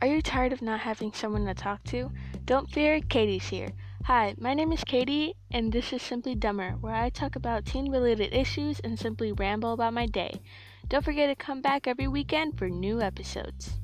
Are you tired of not having someone to talk to? Don't fear, Katie's here. Hi, my name is Katie, and this is Simply Dumber, where I talk about teen related issues and simply ramble about my day. Don't forget to come back every weekend for new episodes.